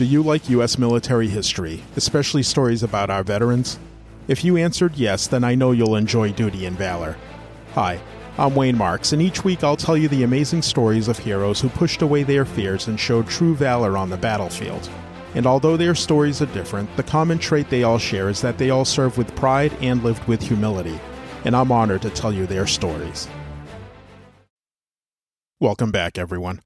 Do you like U.S. military history, especially stories about our veterans? If you answered yes, then I know you'll enjoy Duty and Valor. Hi, I'm Wayne Marks, and each week I'll tell you the amazing stories of heroes who pushed away their fears and showed true valor on the battlefield. And although their stories are different, the common trait they all share is that they all served with pride and lived with humility. And I'm honored to tell you their stories. Welcome back, everyone.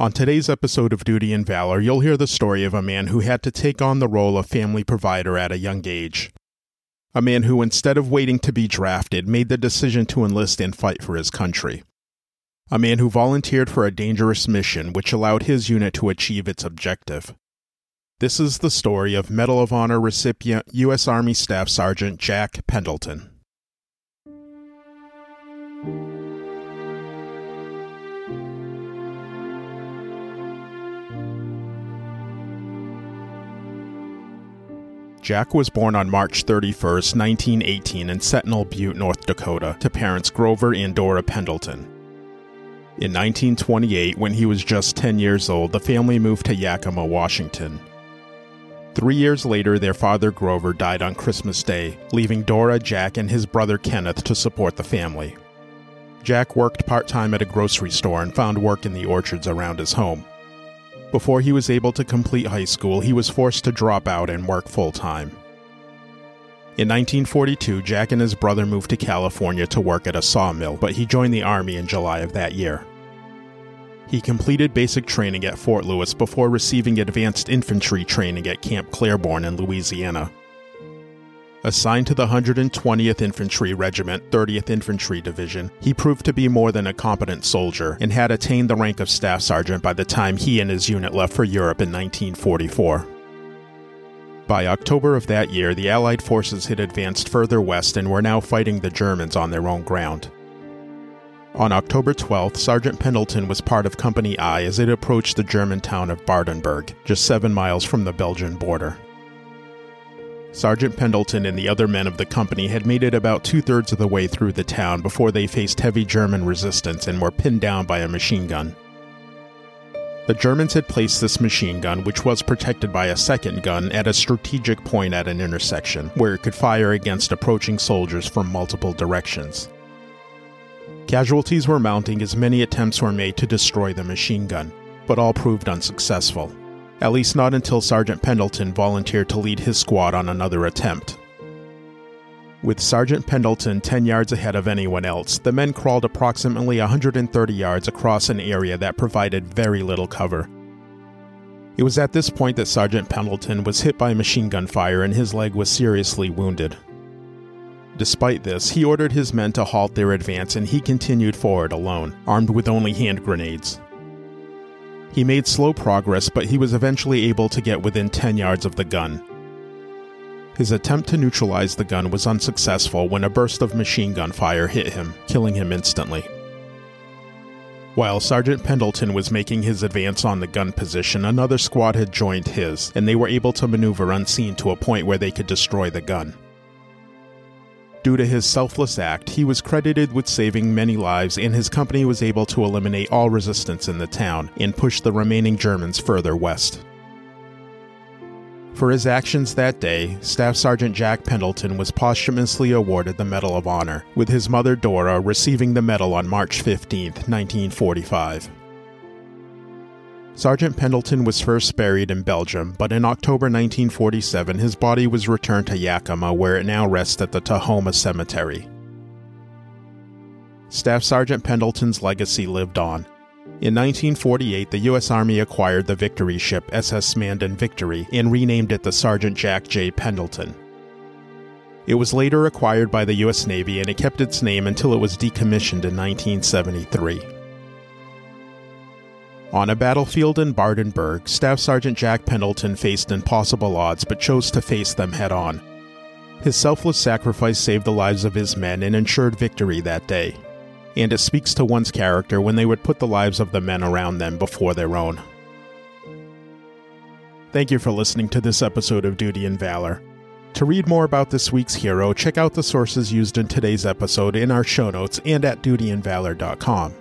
On today's episode of Duty and Valor, you'll hear the story of a man who had to take on the role of family provider at a young age. A man who, instead of waiting to be drafted, made the decision to enlist and fight for his country. A man who volunteered for a dangerous mission which allowed his unit to achieve its objective. This is the story of Medal of Honor recipient U.S. Army Staff Sergeant Jack Pendleton. Jack was born on March 31, 1918, in Sentinel Butte, North Dakota, to parents Grover and Dora Pendleton. In 1928, when he was just 10 years old, the family moved to Yakima, Washington. Three years later, their father Grover died on Christmas Day, leaving Dora, Jack, and his brother Kenneth to support the family. Jack worked part time at a grocery store and found work in the orchards around his home. Before he was able to complete high school, he was forced to drop out and work full time. In 1942, Jack and his brother moved to California to work at a sawmill, but he joined the Army in July of that year. He completed basic training at Fort Lewis before receiving advanced infantry training at Camp Claiborne in Louisiana. Assigned to the 120th Infantry Regiment, 30th Infantry Division, he proved to be more than a competent soldier and had attained the rank of staff sergeant by the time he and his unit left for Europe in 1944. By October of that year, the Allied forces had advanced further west and were now fighting the Germans on their own ground. On October 12th, Sergeant Pendleton was part of Company I as it approached the German town of Bardenberg, just seven miles from the Belgian border. Sergeant Pendleton and the other men of the company had made it about two thirds of the way through the town before they faced heavy German resistance and were pinned down by a machine gun. The Germans had placed this machine gun, which was protected by a second gun, at a strategic point at an intersection, where it could fire against approaching soldiers from multiple directions. Casualties were mounting as many attempts were made to destroy the machine gun, but all proved unsuccessful at least not until Sergeant Pendleton volunteered to lead his squad on another attempt. With Sergeant Pendleton 10 yards ahead of anyone else, the men crawled approximately 130 yards across an area that provided very little cover. It was at this point that Sergeant Pendleton was hit by machine gun fire and his leg was seriously wounded. Despite this, he ordered his men to halt their advance and he continued forward alone, armed with only hand grenades. He made slow progress, but he was eventually able to get within 10 yards of the gun. His attempt to neutralize the gun was unsuccessful when a burst of machine gun fire hit him, killing him instantly. While Sergeant Pendleton was making his advance on the gun position, another squad had joined his, and they were able to maneuver unseen to a point where they could destroy the gun. Due to his selfless act, he was credited with saving many lives, and his company was able to eliminate all resistance in the town and push the remaining Germans further west. For his actions that day, Staff Sergeant Jack Pendleton was posthumously awarded the Medal of Honor, with his mother Dora receiving the medal on March 15, 1945. Sergeant Pendleton was first buried in Belgium, but in October 1947 his body was returned to Yakima, where it now rests at the Tahoma Cemetery. Staff Sergeant Pendleton's legacy lived on. In 1948, the U.S. Army acquired the Victory ship SS Mandan Victory and renamed it the Sergeant Jack J. Pendleton. It was later acquired by the U.S. Navy and it kept its name until it was decommissioned in 1973. On a battlefield in Bardenberg, Staff Sergeant Jack Pendleton faced impossible odds but chose to face them head on. His selfless sacrifice saved the lives of his men and ensured victory that day. And it speaks to one's character when they would put the lives of the men around them before their own. Thank you for listening to this episode of Duty and Valor. To read more about this week's hero, check out the sources used in today's episode in our show notes and at dutyandvalor.com.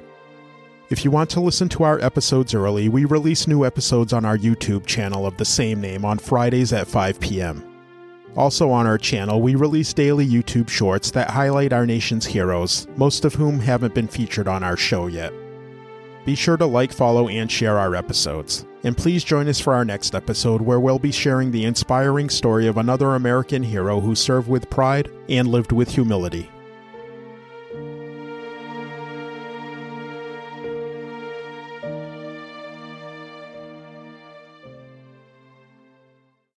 If you want to listen to our episodes early, we release new episodes on our YouTube channel of the same name on Fridays at 5 p.m. Also on our channel, we release daily YouTube shorts that highlight our nation's heroes, most of whom haven't been featured on our show yet. Be sure to like, follow, and share our episodes. And please join us for our next episode where we'll be sharing the inspiring story of another American hero who served with pride and lived with humility.